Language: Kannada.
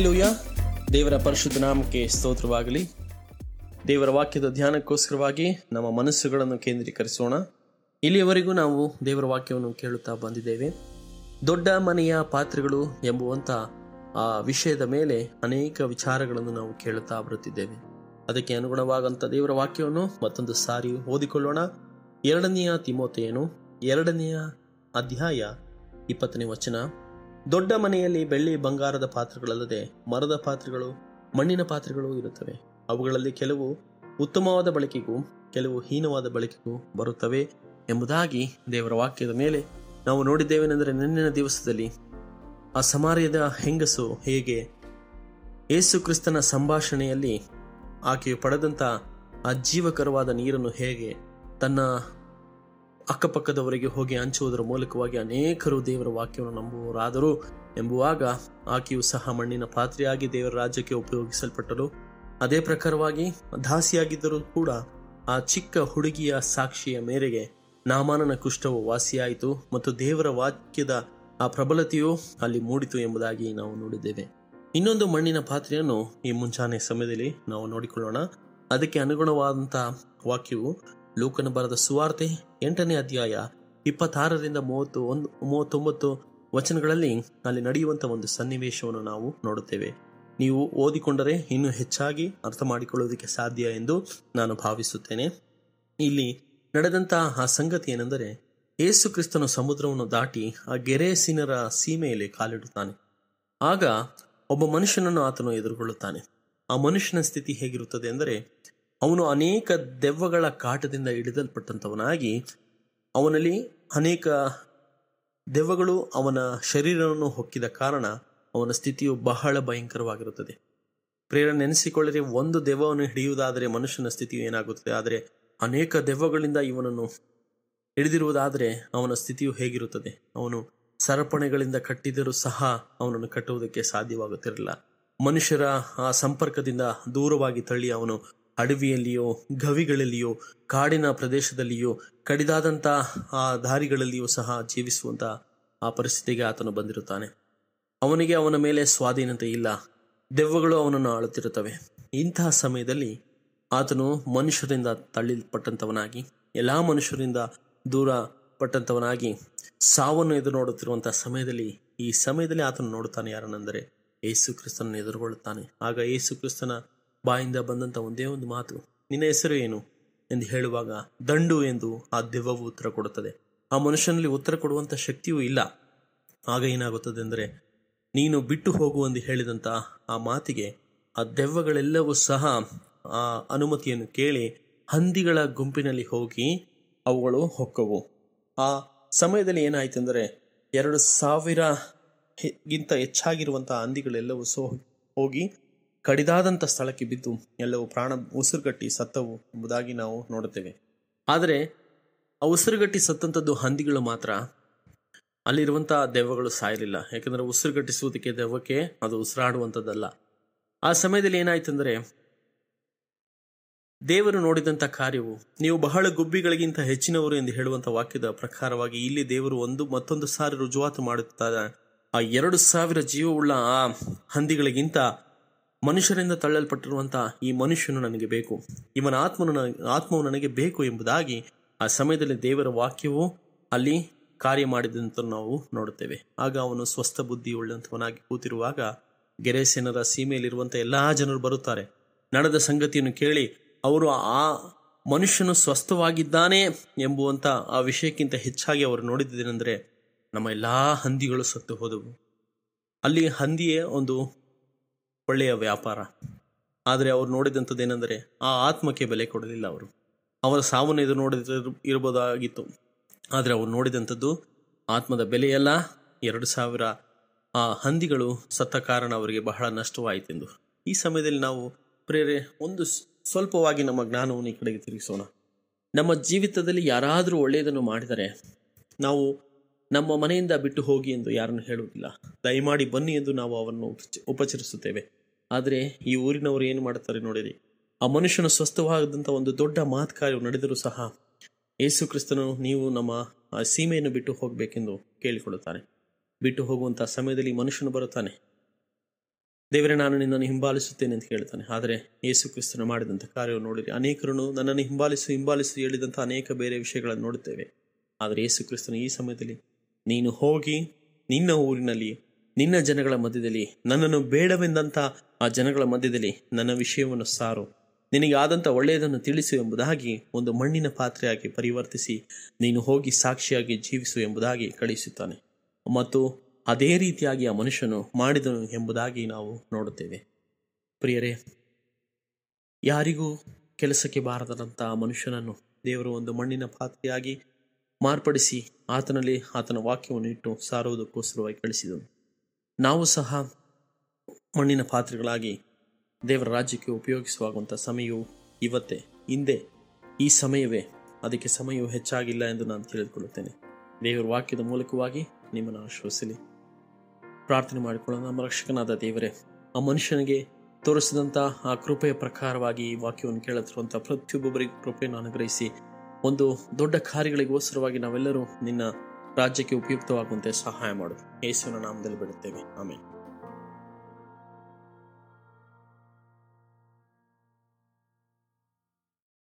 ಹಾಲೆಲೂಯ ದೇವರ ಪರಿಶುದ್ಧ ನಾಮಕ್ಕೆ ಸ್ತೋತ್ರವಾಗಲಿ. ದೇವರ ವಾಕ್ಯದ ಧ್ಯಾನಕ್ಕೋಸ್ಕರವಾಗಿ ನಮ್ಮ ಮನಸ್ಸುಗಳನ್ನು ಕೇಂದ್ರೀಕರಿಸೋಣ. ಇಲ್ಲಿಯವರೆಗೂ ನಾವು ದೇವರ ವಾಕ್ಯವನ್ನು ಕೇಳುತ್ತಾ ಬಂದಿದ್ದೇವೆ. ದೊಡ್ಡ ಮನೆಯ ಪಾತ್ರೆಗಳು ಎಂಬುವಂಥ ಆ ವಿಷಯದ ಮೇಲೆ ಅನೇಕ ವಿಚಾರಗಳನ್ನು ನಾವು ಕೇಳುತ್ತಾ ಬರುತ್ತಿದ್ದೇವೆ. ಅದಕ್ಕೆ ಅನುಗುಣವಾದಂಥ ದೇವರ ವಾಕ್ಯವನ್ನು ಮತ್ತೊಂದು ಸಾರಿ ಓದಿಕೊಳ್ಳೋಣ. ಎರಡನೆಯ ತಿಮೋತೆಯನು ಎರಡನೆಯ ಅಧ್ಯಾಯ ಇಪ್ಪತ್ತನೇ ವಚನ. ದೊಡ್ಡ ಮನೆಯಲ್ಲಿ ಬೆಳ್ಳಿ ಬಂಗಾರದ ಪಾತ್ರೆಗಳಲ್ಲದೆ ಮರದ ಪಾತ್ರೆಗಳು, ಮಣ್ಣಿನ ಪಾತ್ರೆಗಳು ಇರುತ್ತವೆ. ಅವುಗಳಲ್ಲಿ ಕೆಲವು ಉತ್ತಮವಾದ ಬಳಕೆಗೂ, ಕೆಲವು ಹೀನವಾದ ಬಳಕೆಗೂ ಬರುತ್ತವೆ ಎಂಬುದಾಗಿ ದೇವರ ವಾಕ್ಯದ ಮೇಲೆ ನಾವು ನೋಡಿದ್ದೇವೆನೆಂದರೆ ನಿನ್ನಿನ ದಿವಸದಲ್ಲಿ ಆ ಸಮಾರ್ಯದ ಹೆಂಗಸು ಹೇಗೆ ಯೇಸು ಕ್ರಿಸ್ತನ ಸಂಭಾಷಣೆಯಲ್ಲಿ ಆಕೆಯು ಪಡೆದಂಥ ಆ ಜೀವಕರವಾದ ನೀರನ್ನು ಹೇಗೆ ತನ್ನ ಅಕ್ಕಪಕ್ಕದವರಿಗೆ ಹೋಗಿ ಹಂಚುವುದರ ಮೂಲಕವಾಗಿ ಅನೇಕರು ದೇವರ ವಾಕ್ಯವನ್ನು ನಂಬುವರಾದರು ಎಂಬುವಾಗ ಆಕೆಯು ಸಹ ಮಣ್ಣಿನ ಪಾತ್ರೆಯಾಗಿ ದೇವರ ರಾಜ್ಯಕ್ಕೆ ಉಪಯೋಗಿಸಲ್ಪಟ್ಟರು ಅದೇ ಪ್ರಕಾರವಾಗಿ ದಾಸಿಯಾಗಿದ್ದರೂ ಕೂಡ ಆ ಚಿಕ್ಕ ಹುಡುಗಿಯ ಸಾಕ್ಷಿಯ ಮೇರೆಗೆ ನಾಮಾನನ ಕುಷ್ಠವು ವಾಸಿಯಾಯಿತು ಮತ್ತು ದೇವರ ವಾಕ್ಯದ ಆ ಪ್ರಬಲತೆಯು ಅಲ್ಲಿ ಮೂಡಿತು ಎಂಬುದಾಗಿ ನಾವು ನೋಡಿದ್ದೇವೆ. ಇನ್ನೊಂದು ಮಣ್ಣಿನ ಪಾತ್ರೆಯನ್ನು ಈ ಮುಂಚಾನೆ ಸಮಯದಲ್ಲಿ ನಾವು ನೋಡಿಕೊಳ್ಳೋಣ. ಅದಕ್ಕೆ ಅನುಗುಣವಾದಂಥ ವಾಕ್ಯವು ಲೂಕನ ಬರದ ಸುವಾರ್ತೆ ಎಂಟನೇ ಅಧ್ಯಾಯ ಇಪ್ಪತ್ತಾರರಿಂದ ಮೂವತ್ತು ಒಂದು, ಮೂವತ್ತೊಂಬತ್ತು ವಚನಗಳಲ್ಲಿ ಅಲ್ಲಿ ನಡೆಯುವಂಥ ಒಂದು ಸನ್ನಿವೇಶವನ್ನು ನಾವು ನೋಡುತ್ತೇವೆ. ನೀವು ಓದಿಕೊಂಡರೆ ಇನ್ನೂ ಹೆಚ್ಚಾಗಿ ಅರ್ಥ ಮಾಡಿಕೊಳ್ಳುವುದಕ್ಕೆ ಸಾಧ್ಯ ಎಂದು ನಾನು ಭಾವಿಸುತ್ತೇನೆ. ಇಲ್ಲಿ ನಡೆದಂತಹ ಆ ಸಂಗತಿ ಏನೆಂದರೆ ಏಸು ಕ್ರಿಸ್ತನು ಸಮುದ್ರವನ್ನು ದಾಟಿ ಆ ಗೆರೆಸಿನರ ಸೀಮೆಯಲ್ಲಿ ಕಾಲಿಡುತ್ತಾನೆ. ಆಗ ಒಬ್ಬ ಮನುಷ್ಯನನ್ನು ಆತನು ಎದುರುಗೊಳ್ಳುತ್ತಾನೆ. ಆ ಮನುಷ್ಯನ ಸ್ಥಿತಿ ಹೇಗಿರುತ್ತದೆ ಅಂದರೆ ಅವನು ಅನೇಕ ದೆವ್ವಗಳ ಕಾಟದಿಂದ ಹಿಡಿದಲ್ಪಟ್ಟಂಥವನಾಗಿ ಅವನಲ್ಲಿ ಅನೇಕ ದೆವ್ವಗಳು ಅವನ ಶರೀರವನ್ನು ಹೊಕ್ಕಿದ ಕಾರಣ ಅವನ ಸ್ಥಿತಿಯು ಬಹಳ ಭಯಂಕರವಾಗಿರುತ್ತದೆ. ಪ್ರೇರಣೆ ನೆನೆಸಿಕೊಳ್ಳದೆ ಒಂದು ದೆವ್ವವನ್ನು ಹಿಡಿಯುವುದಾದರೆ ಮನುಷ್ಯನ ಸ್ಥಿತಿಯು ಏನಾಗುತ್ತದೆ? ಆದರೆ ಅನೇಕ ದೆವ್ವಗಳಿಂದ ಇವನನ್ನು ಹಿಡಿದಿರುವುದಾದರೆ ಅವನ ಸ್ಥಿತಿಯು ಹೇಗಿರುತ್ತದೆ? ಅವನು ಸರಪಣೆಗಳಿಂದ ಕಟ್ಟಿದರೂ ಸಹ ಅವನನ್ನು ಕಟ್ಟುವುದಕ್ಕೆ ಸಾಧ್ಯವಾಗುತ್ತಿರಲಿಲ್ಲ. ಮನುಷ್ಯರ ಆ ಸಂಪರ್ಕದಿಂದ ದೂರವಾಗಿ ತಳ್ಳಿ ಅವನು ಅಡವಿಯಲ್ಲಿಯೋ, ಗವಿಗಳಲ್ಲಿಯೋ, ಕಾಡಿನ ಪ್ರದೇಶದಲ್ಲಿಯೋ, ಕಡಿದಾದಂಥ ಆ ದಾರಿಗಳಲ್ಲಿಯೂ ಸಹ ಜೀವಿಸುವಂಥ ಆ ಪರಿಸ್ಥಿತಿಗೆ ಆತನು ಬಂದಿರುತ್ತಾನೆ. ಅವನಿಗೆ ಅವನ ಮೇಲೆ ಸ್ವಾಧೀನತೆ ಇಲ್ಲ. ದೆವ್ವಗಳು ಅವನನ್ನು ಆಳುತ್ತಿರುತ್ತವೆ. ಇಂತಹ ಸಮಯದಲ್ಲಿ ಆತನು ಮನುಷ್ಯರಿಂದ ತಳ್ಳಿಲ್ಪಟ್ಟಂಥವನಾಗಿ, ಎಲ್ಲ ಮನುಷ್ಯರಿಂದ ದೂರ ಪಟ್ಟಂಥವನಾಗಿ ಸಾವನ್ನು ಎದುರು ನೋಡುತ್ತಿರುವಂತಹ ಸಮಯದಲ್ಲಿ, ಈ ಸಮಯದಲ್ಲಿ ಆತನು ನೋಡುತ್ತಾನೆ ಯಾರನೆಂದರೆ ಯೇಸು ಕ್ರಿಸ್ತನನ್ನು ಎದುರುಗೊಳ್ಳುತ್ತಾನೆ. ಆಗ ಯೇಸು ಕ್ರಿಸ್ತನ ಬಾಯಿಂದ ಬಂದಂಥ ಒಂದೇ ಒಂದು ಮಾತು, ನಿನ್ನ ಹೆಸರು ಏನು? ಎಂದು ಹೇಳುವಾಗ, ದಂಡು ಎಂದು ಆ ದೆವ್ವವು ಉತ್ತರ ಕೊಡುತ್ತದೆ. ಆ ಮನುಷ್ಯನಲ್ಲಿ ಉತ್ತರ ಕೊಡುವಂಥ ಶಕ್ತಿಯೂ ಇಲ್ಲ. ಆಗ ಏನಾಗುತ್ತದೆ ಅಂದರೆ ನೀನು ಬಿಟ್ಟು ಹೋಗು ಎಂದು ಹೇಳಿದಂಥ ಆ ಮಾತಿಗೆ ಆ ದೆವ್ವಗಳೆಲ್ಲವೂ ಸಹ ಆ ಅನುಮತಿಯನ್ನು ಕೇಳಿ ಹಂದಿಗಳ ಗುಂಪಿನಲ್ಲಿ ಹೋಗಿ ಅವುಗಳು ಹೊಕ್ಕವು. ಆ ಸಮಯದಲ್ಲಿ ಏನಾಯ್ತೆಂದರೆ, ಎರಡು ಸಾವಿರ ಗಿಂತ ಹೆಚ್ಚಾಗಿರುವಂತಹ ಹಂದಿಗಳೆಲ್ಲವೂ ಸೋ, ಹೋಗಿ ಕಡಿದಾದಂಥ ಸ್ಥಳಕ್ಕೆ ಬಿದ್ದು ಎಲ್ಲವೂ ಪ್ರಾಣ ಉಸಿರುಗಟ್ಟಿ ಸತ್ತವು ಎಂಬುದಾಗಿ ನಾವು ನೋಡುತ್ತೇವೆ. ಆದರೆ ಆ ಉಸಿರುಗಟ್ಟಿ ಸತ್ತಂಥದ್ದು ಹಂದಿಗಳು ಮಾತ್ರ ಅಲ್ಲಿರುವಂಥ ದೆವ್ವಗಳು ಸಾಯಲಿಲ್ಲ. ಯಾಕಂದರೆ ಉಸಿರುಗಟ್ಟಿಸುವುದಕ್ಕೆ ದೆವ್ವಕ್ಕೆ ಅದು ಉಸಿರಾಡುವಂಥದ್ದಲ್ಲ. ಆ ಸಮಯದಲ್ಲಿ ಏನಾಯ್ತಂದರೆ ದೇವರು ನೋಡಿದಂಥ ಕಾರ್ಯವು ನೀವು ಬಹಳ ಗುಬ್ಬಿಗಳಿಗಿಂತ ಹೆಚ್ಚಿನವರು ಎಂದು ಹೇಳುವಂಥ ವಾಕ್ಯದ ಪ್ರಕಾರವಾಗಿ ಇಲ್ಲಿ ದೇವರು ಒಂದು ಮತ್ತೊಂದು ಸಾರಿ ರುಜುವಾತು ಮಾಡುತ್ತಾರೆ ಆ ಎರಡು ಸಾವಿರ ಜೀವವುಳ್ಳ ಆ ಹಂದಿಗಳಿಗಿಂತ ಮನುಷ್ಯರಿಂದ ತಳ್ಳಲ್ಪಟ್ಟಿರುವಂಥ ಈ ಮನುಷ್ಯನು ನನಗೆ ಬೇಕು. ಇವನ ಆತ್ಮನು ಆತ್ಮವು ನನಗೆ ಬೇಕು ಎಂಬುದಾಗಿ ಆ ಸಮಯದಲ್ಲಿ ದೇವರ ವಾಕ್ಯವು ಅಲ್ಲಿ ಕಾರ್ಯ ಮಾಡಿದಂತ ನಾವು ನೋಡುತ್ತೇವೆ. ಆಗ ಅವನು ಸ್ವಸ್ಥ ಬುದ್ಧಿ ಉಳ್ಳಂಥವನಾಗಿ ಕೂತಿರುವಾಗ ಗೆರೆಸೇನರ ಸೀಮೆಯಲ್ಲಿರುವಂಥ ಎಲ್ಲಾ ಜನರು ಬರುತ್ತಾರೆ. ನಡೆದ ಸಂಗತಿಯನ್ನು ಕೇಳಿ ಅವರು ಆ ಮನುಷ್ಯನು ಸ್ವಸ್ಥವಾಗಿದ್ದಾನೆ ಎಂಬುವಂಥ ಆ ವಿಷಯಕ್ಕಿಂತ ಹೆಚ್ಚಾಗಿ ಅವರು ನೋಡಿದ್ದೇನೆಂದರೆ ನಮ್ಮ ಎಲ್ಲಾ ಹಂದಿಗಳು ಸತ್ತು ಹೋದವು. ಅಲ್ಲಿ ಹಂದಿಯೇ ಒಂದು ಒಳ್ಳೆಯ ವ್ಯಾಪಾರ. ಆದರೆ ಅವರು ನೋಡಿದಂಥದ್ದೇನೆಂದರೆ ಆ ಆತ್ಮಕ್ಕೆ ಬೆಲೆ ಕೊಡಲಿಲ್ಲ ಅವರು. ಅವರ ಸಾವನ್ನು ಇದು ನೋಡಿದ ಇರಬಹುದಾಗಿತ್ತು ಆದರೆ ಅವರು ನೋಡಿದಂಥದ್ದು ಆತ್ಮದ ಬೆಲೆಯಲ್ಲ. ಎರಡು ಸಾವಿರ ಆ ಹಂದಿಗಳು ಸತ್ತ ಕಾರಣ ಅವರಿಗೆ ಬಹಳ ನಷ್ಟವಾಯಿತೆಂದು. ಈ ಸಮಯದಲ್ಲಿ ನಾವು ಪ್ರೇರೆ ಒಂದು ಸ್ವಲ್ಪವಾಗಿ ನಮ್ಮ ಜ್ಞಾನವನ್ನು ಈ ಕಡೆಗೆ ತಿರುಗಿಸೋಣ. ನಮ್ಮ ಜೀವಿತದಲ್ಲಿ ಯಾರಾದರೂ ಒಳ್ಳೆಯದನ್ನು ಮಾಡಿದರೆ ನಾವು ನಮ್ಮ ಮನೆಯಿಂದ ಬಿಟ್ಟು ಹೋಗಿ ಎಂದು ಯಾರನ್ನು ಹೇಳುವುದಿಲ್ಲ. ದಯಮಾಡಿ ಬನ್ನಿ ಎಂದು ನಾವು ಅವನ್ನು ಉಪಚರಿಸುತ್ತೇವೆ. ಆದರೆ ಈ ಊರಿನವರು ಏನು ಮಾಡ್ತಾರೆ ನೋಡಿರಿ? ಆ ಮನುಷ್ಯನು ಸ್ವಸ್ಥವಾಗದಂಥ ಒಂದು ದೊಡ್ಡ ಮಾತು ಕಾರ್ಯವು ನಡೆದರೂ ಸಹ ಯೇಸು ಕ್ರಿಸ್ತನು ನೀವು ನಮ್ಮ ಸೀಮೆಯನ್ನು ಬಿಟ್ಟು ಹೋಗಬೇಕೆಂದು ಕೇಳಿಕೊಳ್ಳುತ್ತಾನೆ. ಬಿಟ್ಟು ಹೋಗುವಂಥ ಸಮಯದಲ್ಲಿ ಮನುಷ್ಯನು ಬರುತ್ತಾನೆ. ದೇವರೇ, ನಾನು ನಿನ್ನನ್ನು ಹಿಂಬಾಲಿಸುತ್ತೇನೆ ಅಂತ ಹೇಳ್ತಾನೆ. ಆದರೆ ಯೇಸು ಕ್ರಿಸ್ತನು ಮಾಡಿದಂಥ ಕಾರ್ಯವನ್ನು ನೋಡಿರಿ. ಅನೇಕರನ್ನು ನನ್ನನ್ನು ಹಿಂಬಾಲಿಸು ಹಿಂಬಾಲಿಸು ಹೇಳಿದಂಥ ಅನೇಕ ಬೇರೆ ವಿಷಯಗಳನ್ನು ನೋಡುತ್ತೇವೆ. ಆದರೆ ಯೇಸು ಕ್ರಿಸ್ತನು ಈ ಸಮಯದಲ್ಲಿ, ನೀನು ಹೋಗಿ ನಿನ್ನ ಊರಿನಲ್ಲಿ ನಿನ್ನ ಜನಗಳ ಮಧ್ಯದಲ್ಲಿ ನನ್ನನ್ನು ಬೇಡವೆಂದಂಥ ಆ ಜನಗಳ ಮಧ್ಯದಲ್ಲಿ ನನ್ನ ವಿಷಯವನ್ನು ಸಾರು. ನಿನಗೆ ಆದಂಥ ಒಳ್ಳೆಯದನ್ನು ತಿಳಿಸು ಎಂಬುದಾಗಿ ಒಂದು ಮಣ್ಣಿನ ಪಾತ್ರೆಯಾಗಿ ಪರಿವರ್ತಿಸಿ ನೀನು ಹೋಗಿ ಸಾಕ್ಷಿಯಾಗಿ ಜೀವಿಸು ಎಂಬುದಾಗಿ ಕಳಿಸುತ್ತಾನೆ ಮತ್ತು ಅದೇ ರೀತಿಯಾಗಿ ಆ ಮನುಷ್ಯನು ಮಾಡಿದನು ಎಂಬುದಾಗಿ ನಾವು ನೋಡುತ್ತೇವೆ. ಪ್ರಿಯರೇ, ಯಾರಿಗೂ ಕೆಲಸಕ್ಕೆ ಬಾರದಂಥ ಆ ಮನುಷ್ಯನನ್ನು ದೇವರು ಒಂದು ಮಣ್ಣಿನ ಪಾತ್ರೆಯಾಗಿ ಮಾರ್ಪಡಿಸಿ ಆತನಲ್ಲಿ ಆತನ ವಾಕ್ಯವನ್ನು ಇಟ್ಟು ಸಾರುವುದಕ್ಕೋಸ್ಕರವಾಗಿ ಕಳಿಸಿದನು ನಾವು ಸಹ ಮಣ್ಣಿನ ಪಾತ್ರೆಗಳಾಗಿ ದೇವರ ರಾಜ್ಯಕ್ಕೆ ಉಪಯೋಗಿಸುವಾಗುವಂಥ ಸಮಯವು ಇವತ್ತೇ, ಹಿಂದೆ, ಈ ಸಮಯವೇ, ಅದಕ್ಕೆ ಸಮಯವು ಹೆಚ್ಚಾಗಿಲ್ಲ ಎಂದು ನಾನು ತಿಳಿದುಕೊಳ್ಳುತ್ತೇನೆ. ದೇವರ ವಾಕ್ಯದ ಮೂಲಕವಾಗಿ ನಿಮ್ಮನ್ನು ಆಶ್ವಸಿಲಿ ಪ್ರಾರ್ಥನೆ ಮಾಡಿಕೊಳ್ಳೋಣ, ನಮ್ಮ ರಕ್ಷಕನಾದ ದೇವರೇ, ಆ ಮನುಷ್ಯನಿಗೆ ತೋರಿಸಿದಂಥ ಆ ಕೃಪೆಯ ಪ್ರಕಾರವಾಗಿ ಈ ವಾಕ್ಯವನ್ನು ಕೇಳುತ್ತಿರುವಂಥ ಪ್ರತಿಯೊಬ್ಬೊಬ್ಬರಿಗೂ ಕೃಪೆಯನ್ನು ಅನುಗ್ರಹಿಸಿ, ಒಂದು ದೊಡ್ಡ ಕಾರ್ಯಗಳಿಗೋಸ್ಕರವಾಗಿ ನಾವೆಲ್ಲರೂ ನಿನ್ನ ರಾಜ್ಯಕ್ಕೆ ಉಪಯುಕ್ತವಾಗುವಂತೆ ಸಹಾಯ ಮಾಡು ಯೇಸುವಿನ ನಾಮದಲ್ಲಿ ಬಿಡುತ್ತೇವೆ ಆಮೇಲೆ